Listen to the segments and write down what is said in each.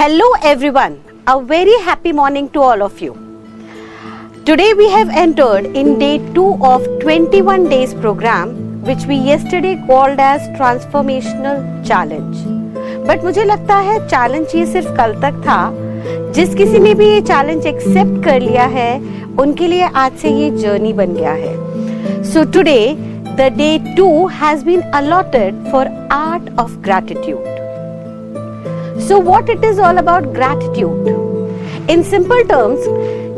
Hello everyone, a very happy morning to all of you. Today we have entered in day 2 of 21 days program which we yesterday called as transformational challenge. But मुझे लगता है challenge ये सिर्फ़ कल तक था जिस किसी ने भी ये चैलेंज एक्सेप्ट कर लिया है उनके लिए आज से ये जर्नी बन गया है so today the day two has been allotted for art of gratitude So, what it is all about gratitude? In simple terms,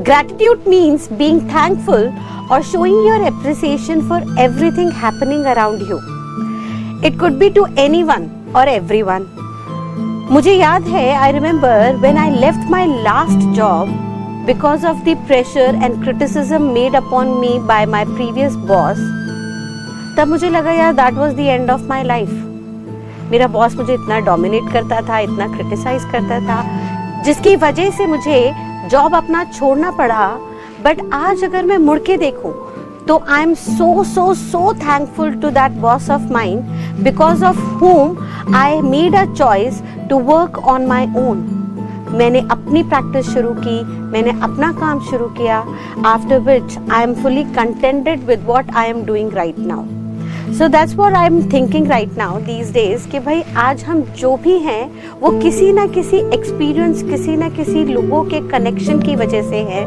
gratitude means being thankful or showing your appreciation for everything happening around you. It could be to anyone or everyone. मुझे याद है I remember when I left my last job because of the pressure and criticism made upon me by my previous boss तब मुझे लगा यार that was the end of my life मेरा boss मुझे इतना डोमिनेट करता था, इतना क्रिटिसाइज करता था, जिसकी वजह से मुझे जॉब अपना छोड़ना पड़ा। बट आज अगर मैं मुड़ के देखूँ तो I am so so so thankful to that boss of mind because of home I made a choice to work on my own मैंने अपनी प्रैक्टिस शुरू की, मैंने अपना काम शुरू किया after which I am fully contented with what I am doing right now so that's what I am thinking right now these days कि भाई आज हम जो भी हैं, वो किसी ना किसी एक्सपीरियंस किसी ना किसी लोगों के कनेक्शन की वजह से है,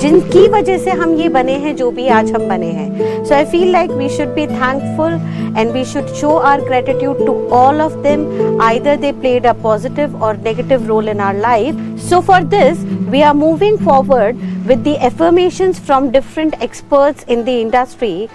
जिनकी वजह से हम ये बने हैं, जो भी आज हम बने हैं। So I feel like we should be thankful and we should show our gratitude to all of them either they played a positive और negative role in our life so for this we are moving forward with the affirmation from different experts in the industry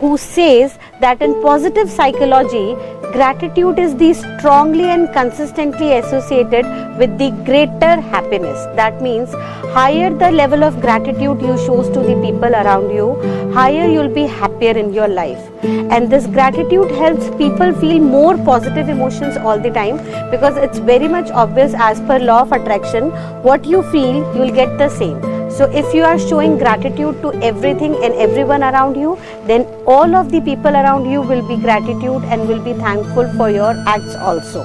who says that in positive psychology, gratitude is the strongly and consistently associated with the greater happiness. That means higher the level of gratitude you shows to the people around you, higher you'll be happier in your life. And this gratitude helps people feel more positive emotions all the time because it's very much obvious as per law of attraction, what you feel, you'll get the same. So if you are showing gratitude to everything and everyone around you, then all of the people around you will be gratitude and will be thankful for your acts also.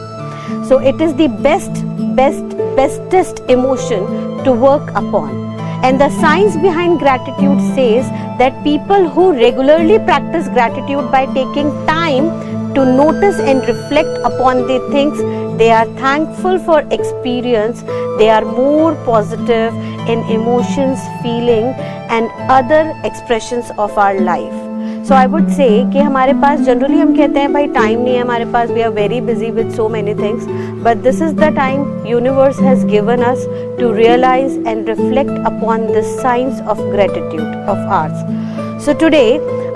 So it is the best, best, bestest emotion to work upon. And the science behind gratitude says that people who regularly practice gratitude by taking time to notice and reflect upon the things they are thankful for experience they are more positive in emotions feeling and other expressions of our life so I would say कि हमारे पास generally हम कहते हैं, भाई time नहीं है हमारे पास we are very busy with so many things but this is the time universe has given us to realise and reflect upon the science of gratitude of arts so today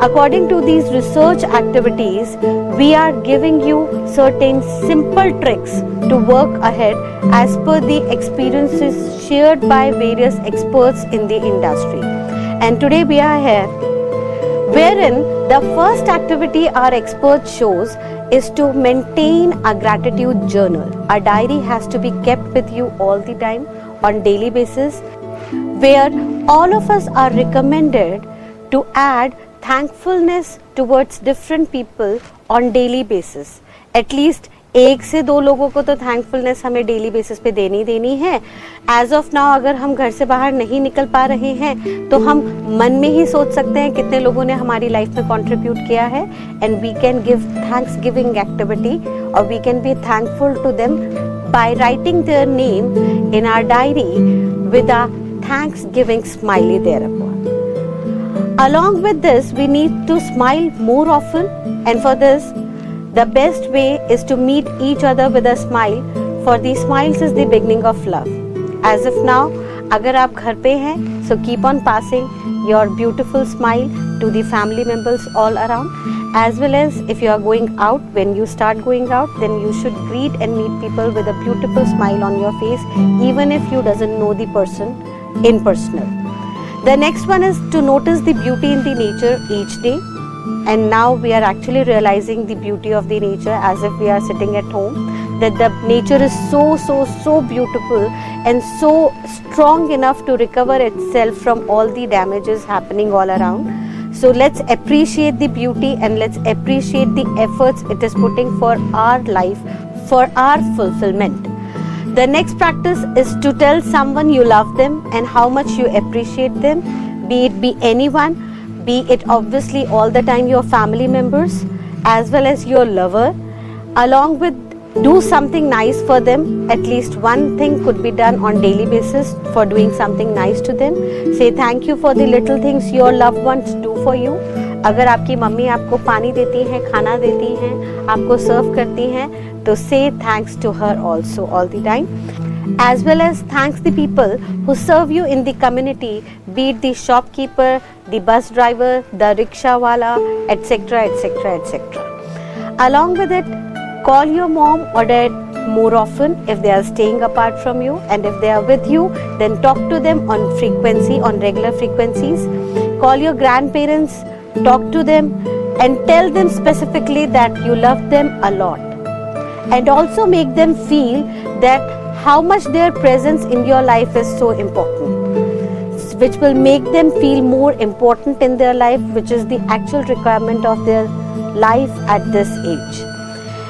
according to these research activities we are giving you certain simple tricks to work ahead as per the experiences share by various experts in the industry and today we are here wherein the first activity our expert shows is to maintain a gratitude journal. A diary has to be kept with you all the time on daily basis where all of us are recommended to add thankfulness towards different people on daily basis. At least एक से दो लोगों को तो thankfulness हमें daily basis पे देनी देनी है। एज ऑफ़ नाउ अगर हम घर से बाहर नहीं निकल पा रहे हैं तो हम मन में ही सोच सकते हैं कितने लोगों ने हमारी लाइफ में कंट्रीब्यूट किया है। And we can give thanksgiving activity और we can be thankful to them by writing their name in our diary with a thanksgiving smiley there upon Along with this, we need to smile more often, and for this, The best way is to meet each other with a smile, for the smiles is the beginning of love. As of now, अगर आप घर पे हैं so keep on passing your beautiful smile to the family members all around as well as if you are going out when you start going out then you should greet and meet people with a beautiful smile on your face even if you doesn't know the person in personal the next one is to notice the beauty in the nature each day and now we are actually realizing the beauty of the nature as if we are sitting at home. That the nature is so so so beautiful and so strong enough to recover itself from all the damages happening all around. So let's appreciate the beauty and let's appreciate the efforts it is putting for our life for our fulfillment. The next practice is to tell someone you love them and how much you appreciate them, be it be anyone, be it obviously all the time your family members as well as your lover, along with do something nice for them at least one thing could be done on daily basis for doing something nice to them say thank you for the little things your loved ones do for you अगर आपकी mummy आपको पानी देती हैं खाना देती हैं आपको सर्व करती हैं तो say thanks to her also all the time as well as thanks the people who serve you in the community be it the shopkeeper the bus driver the rickshaw wala etc etc etc along with it call your mom or dad more often if they are staying apart from you and if they are with you then talk to them on frequency on regular frequencies call your grandparents talk to them and tell them specifically that you love them a lot. And also make them feel that how much their presence in your life is so important, which will make them feel more important in their life, which is the actual requirement of their life at this age.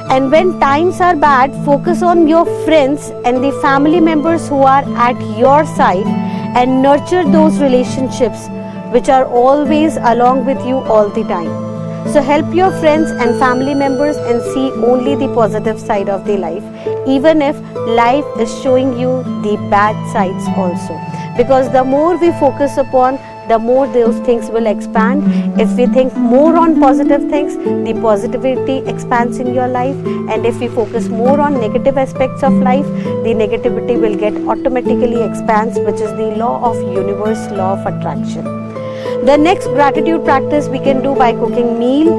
And when times are bad, focus on your friends and the family members who are at your side and nurture those relationships which are always along with you all the time. So help your friends and family members and see only the positive side of the life, even if life is showing you the bad sides also. Because the more we focus upon, the more those things will expand. If we think more on positive things, the positivity expands in your life. And if we focus more on negative aspects of life, the negativity will get automatically expands, which is the law of universe, law of attraction. The next gratitude practice we can do by cooking meal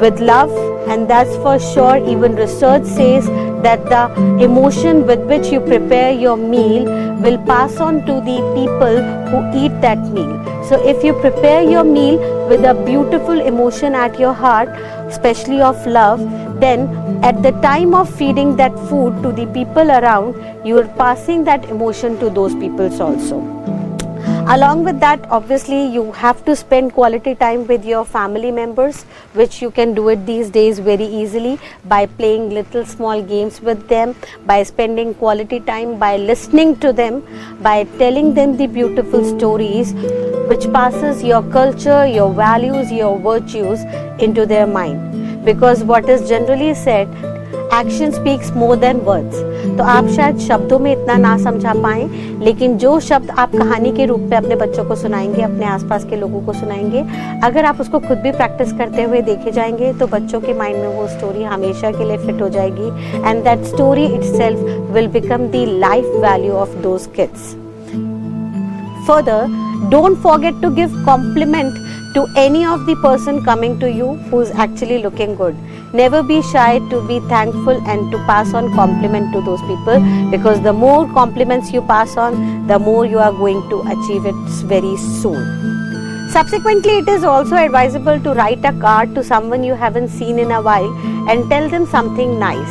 with love and that's for sure even research says that the emotion with which you prepare your meal will pass on to the people who eat that meal. So if you prepare your meal with a beautiful emotion at your heart, especially of love, then at the time of feeding that food to the people around, you are passing that emotion to those peoples also along with that obviously you have to spend quality time with your family members which you can do it these days very easily by playing little small games with them by spending quality time by listening to them by telling them the beautiful stories which passes your culture your values your virtues into their mind. Because what is generally said action speaks more than words तो आप शायद शब्दों में इतना ना समझा पाए, लेकिन जो शब्द आप कहानी के रूप में अपने बच्चों को सुनाएँगे, अपने आसपास के लोगों को सुनाएँगे, अगर आप उसको खुद भी प्रैक्टिस करते हुए देखे जाएँगे तो बच्चों के माइंड में वो स्टोरी हमेशा के लिए फिट हो जाएगी and that story it will become the life value of those kids further Don't forget to give compliment to any of the person coming to you who is actually looking good. Never be shy to be thankful and to pass on compliment to those people because the more compliments you pass on, the more you are going to achieve it very soon. Subsequently, it is also advisable to write a card to someone you haven't seen in a while and tell them something nice.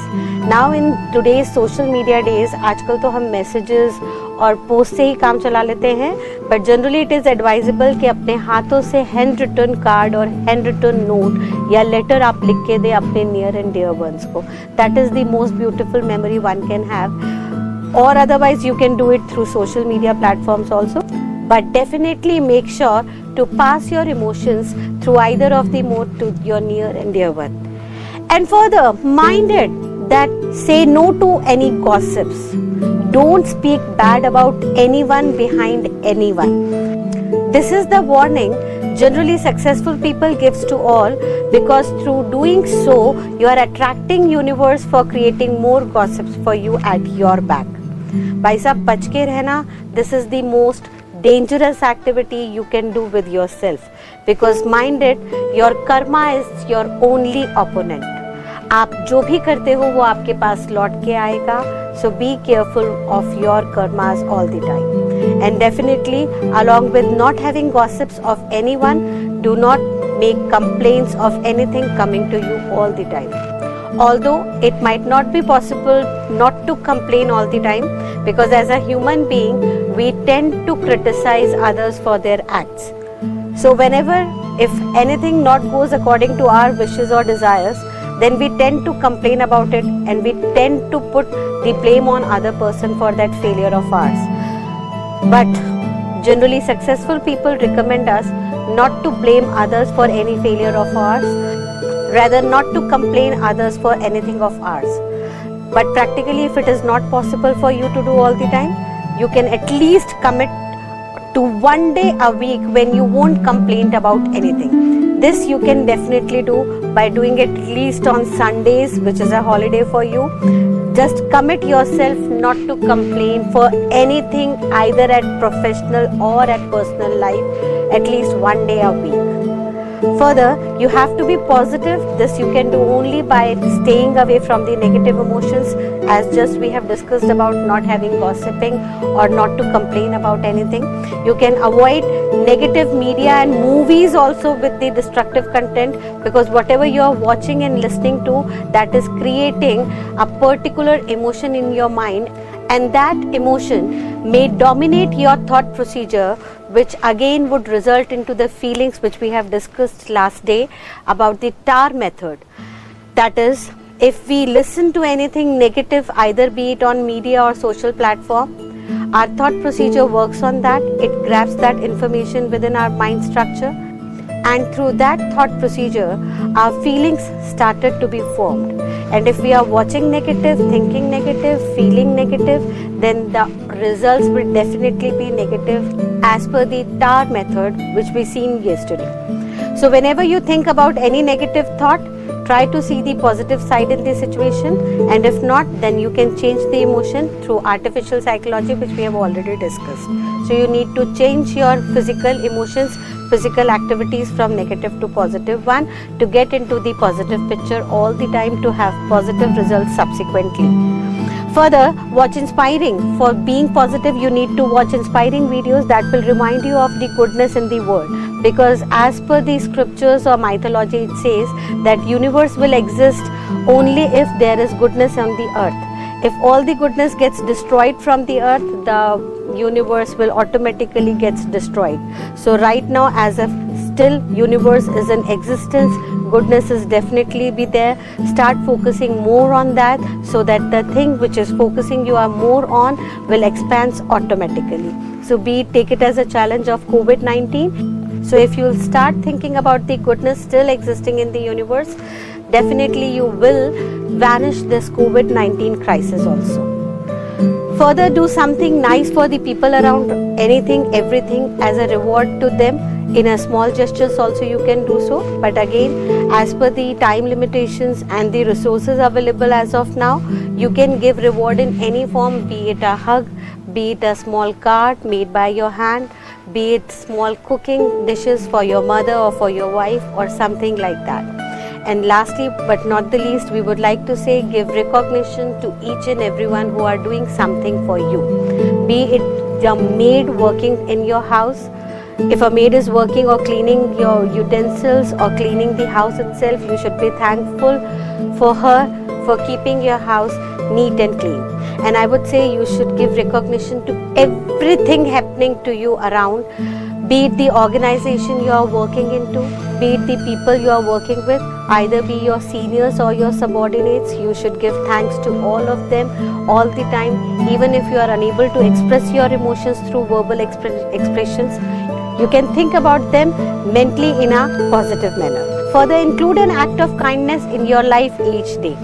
Now, in today's social media days, आजकल तो हम messages और post से ही काम चला लेते हैं but generally it is advisable कि अपने हाथों से हैंड रिटर्न कार्ड और हैंड रिटर्न नोट या लेटर आप लिख के दें अपने नियर एंड डियर वंस को that is the most beautiful memory one can have और otherwise you can do it through social media platforms also but definitely make sure to pass your emotions through either of the mode to your near and dear one. And further, mind it that say no to any gossips. Don't speak bad about anyone behind anyone. This is the warning generally successful people gives to all because through doing so you are attracting universe for creating more gossips for you at your back. भाई साहब बच के रहना this is the most dangerous activity you can do with yourself because mind it your karma is your only opponent आप जो भी करते हो, वो आपके पास लौट के आएगा। So be careful of your karmas all the time and definitely along with not having gossips of anyone do not make complains of anything coming to you all the time although it might not be possible not to complain all the time because as a human being we tend to criticise others for their acts so whenever if anything not goes according to our wishes और desires then we tend to complain about it and we tend to put the blame on other person for that failure of ours but generally successful people recommend us not to blame others for any failure of ours rather not to complain others for anything of ours but practically if it is not possible for you to do all the time you can at least commit to one day a week when you won't complain about anything. This you can definitely do by doing it at least on Sundays, which is a holiday for you. Just commit yourself not to complain for anything either at professional or at personal life at least one day a week. Further, you have to be positive. This you can do only by staying away from the negative emotions, as just we have discussed about not having gossiping or not to complain about anything. You can avoid negative media and movies also with the destructive content because whatever you are watching and listening to, that is creating a particular emotion in your mind and that emotion may dominate your thought procedure which again would result into the feelings which we have discussed last day about the tar method. That is if we listen to anything negative either be it on media or social platform our thought procedure works on that. It grabs that information within our mind structure. And through that thought procedure our feelings started to be formed. And if we are watching negative thinking negative feeling negative then the results will definitely be negative as per the tar method which we seen yesterday. So whenever you think about any negative thought try to see the positive side in the situation. And if not then you can change the emotion through artificial psychology which we have already discussed. So you need to change your physical emotions physical activities from negative to positive one to get into the positive picture all the time to have positive results subsequently further watch inspiring. For being positive you need to watch inspiring videos that will remind you of the goodness in the world. Because as per the scriptures or mythology it says that universe will exist only if there is goodness on the earth. If all the goodness gets destroyed from the earth the universe will automatically gets destroyed. So right now as if still universe is in existence goodness is definitely be there. Start focusing more on that so that the thing which is focusing you are more on will expand automatically. So be take it as a challenge of covid-19 so if you'll start thinking about the goodness still existing in the universe definitely you will vanish this covid-19 crisis also. Further do something nice for the people around. Anything everything as a reward to them in a small gestures also you can do so but again as per the time limitations and the resources available as of now you can give reward in any form be it a hug be it a small card made by your hand be it small cooking dishes for your mother or for your wife or something like that and lastly, but not the least, we would like to say give recognition to each and everyone who are doing something for you. Be it the maid working in your house, if a maid is working or cleaning your utensils or cleaning the house itself, you should be thankful for her for keeping your house neat and clean. And I would say you should give recognition to everything happening to you around be it the organization you are working into, be it the people you are working with, either be your seniors or your subordinates, you should give thanks to all of them all the time, even if you are unable to express your emotions through verbal expre- expressions. You can think about them mentally in a positive manner. Further, include an act of kindness in your life each day.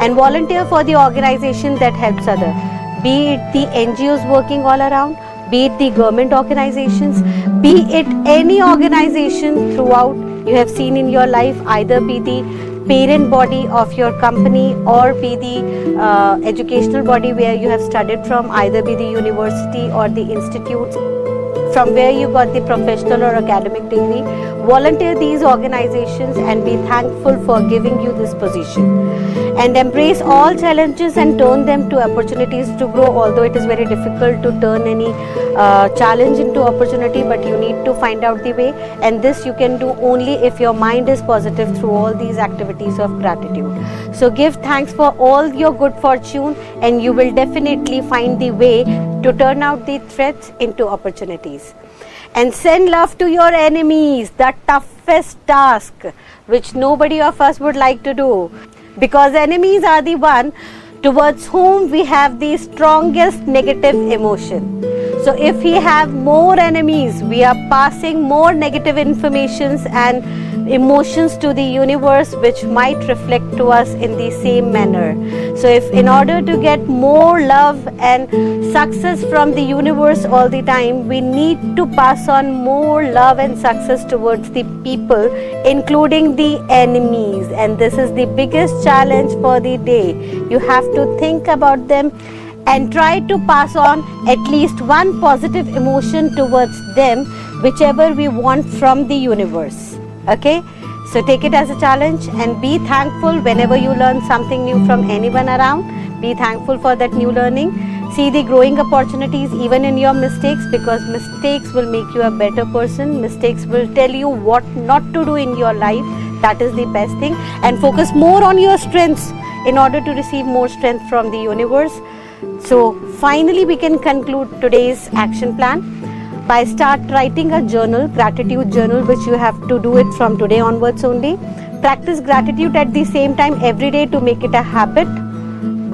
And volunteer for the organization that helps others, be it the NGOs working all around be it the government organizations, be it any organization throughout you have seen in your life, either be the parent body of your company or be the uh, educational body where you have studied from, either be the university or the institutes from where you got the professional or academic degree. Volunteer these organizations and be thankful for giving you this position. And embrace all challenges and turn them to opportunities to grow. Although it is very difficult to turn any uh, challenge into opportunity, but you need to find out the way. And this you can do only if your mind is positive through all these activities of gratitude. So give thanks for all your good fortune, and you will definitely find the way to turn out the threats into opportunities. And send love to your enemies, the toughest task which nobody of us would like to do. Because enemies are the one towards whom we have the strongest negative emotion. So if we have more enemies, we are passing more negative informations and emotions to the universe which might reflect to us in the same manner. So if in order to get more love and success from the universe all the time, we need to pass on more love and success towards the people, including the enemies. And this is the biggest challenge for the day. You have to think about them and try to pass on at least one positive emotion towards them, whichever we want from the universe. Okay? So take it as a challenge and be thankful whenever you learn something new from anyone around. Be thankful for that new learning. See the growing opportunities even in your mistakes because mistakes will make you a better person. Mistakes will tell you what not to do in your life. That is the best thing. And focus more on your strengths in order to receive more strength from the universe. So finally we can conclude today's action plan by start writing a journal, gratitude journal which you have to do it from today onwards only. Practice gratitude at the same time every day to make it a habit.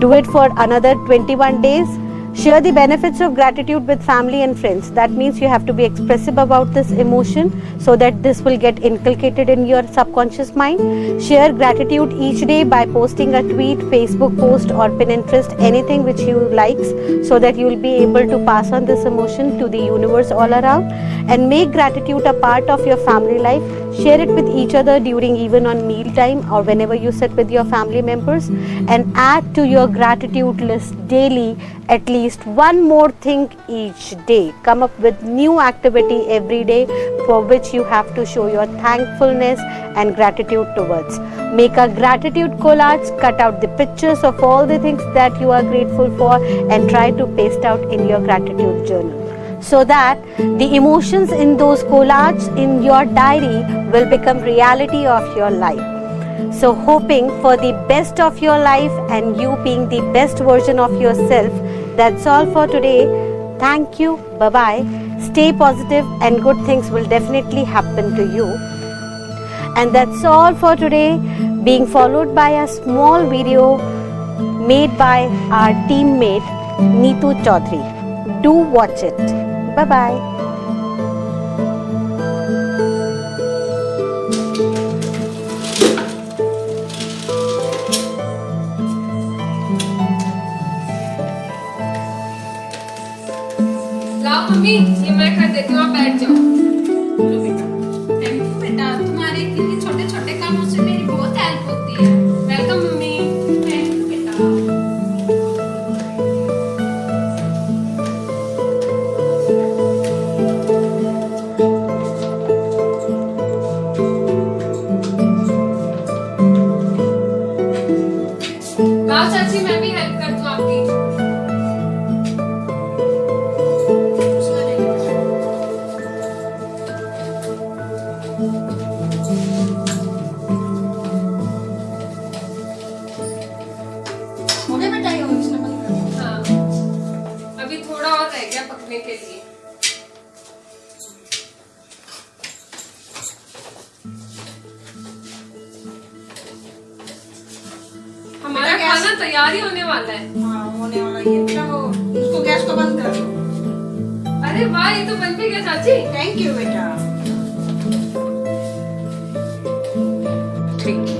Do it for another 21 days. Share the benefits of gratitude with family and friends. That means you have to be expressive about this emotion so that this will get inculcated in your subconscious mind. Share gratitude each day by posting a tweet, Facebook post, or Pinterest, anything which you likes, so that you will be able to pass on this emotion to the universe all around. And make gratitude a part of your family life. Share it with each other during even on meal time or whenever you sit with your family members. And add to your gratitude list daily at least one more thing each day. Come up with new activity every day for which you have to show your thankfulness and gratitude towards. Make a gratitude collage, cut out the pictures of all the things that you are grateful for and try to paste out in your gratitude journal so that the emotions in those collages in your diary will become reality of your life. So, hoping for the best of your life and you being the best version of yourself. That's all for today. Thank you. Bye bye. Stay positive and good things will definitely happen to you. And that's all for today, being followed by a small video made by our teammate Neetu Chaudhary. Do watch it. Bye लाओ mummy ये मैं कर देती हूँ आप बैठ जाओ। Street.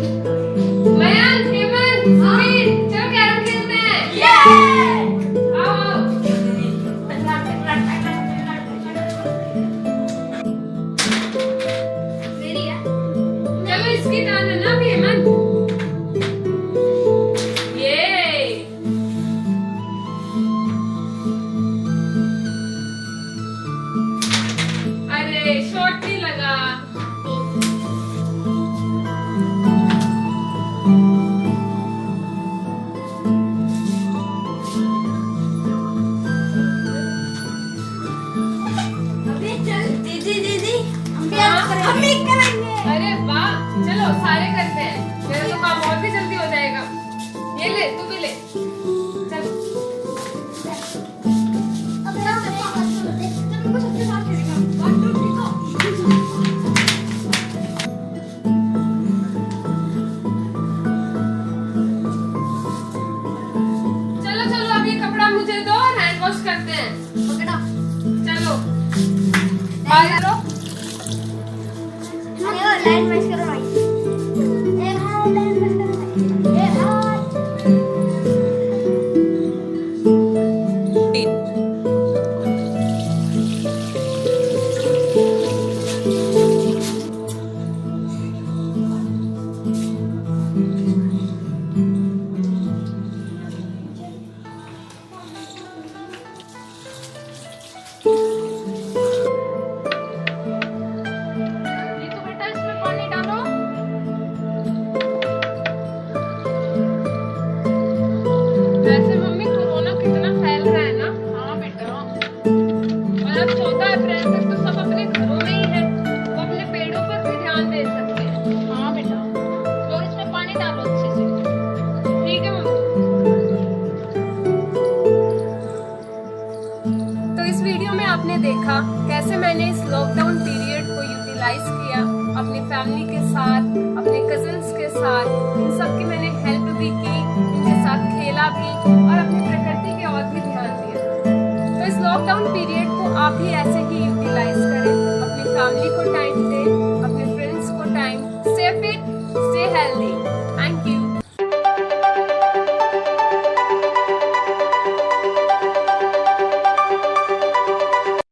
हम एक करेंगे। अरे वाह, चलो सारे करते हैं। मेरा तो काम और भी जल्दी हो जाएगा। ये ले, तू भी ले। देखा कैसे मैंने इस लॉकडाउन पीरियड को यूटिलाइज किया, अपनी फैमिली के साथ, अपने कजन्स के साथ उन सब की मैंने हेल्प भी की उनके साथ खेला भी और अपनी प्रकृति के और भी ध्यान दिया। तो इस लॉकडाउन पीरियड को आप भी ऐसे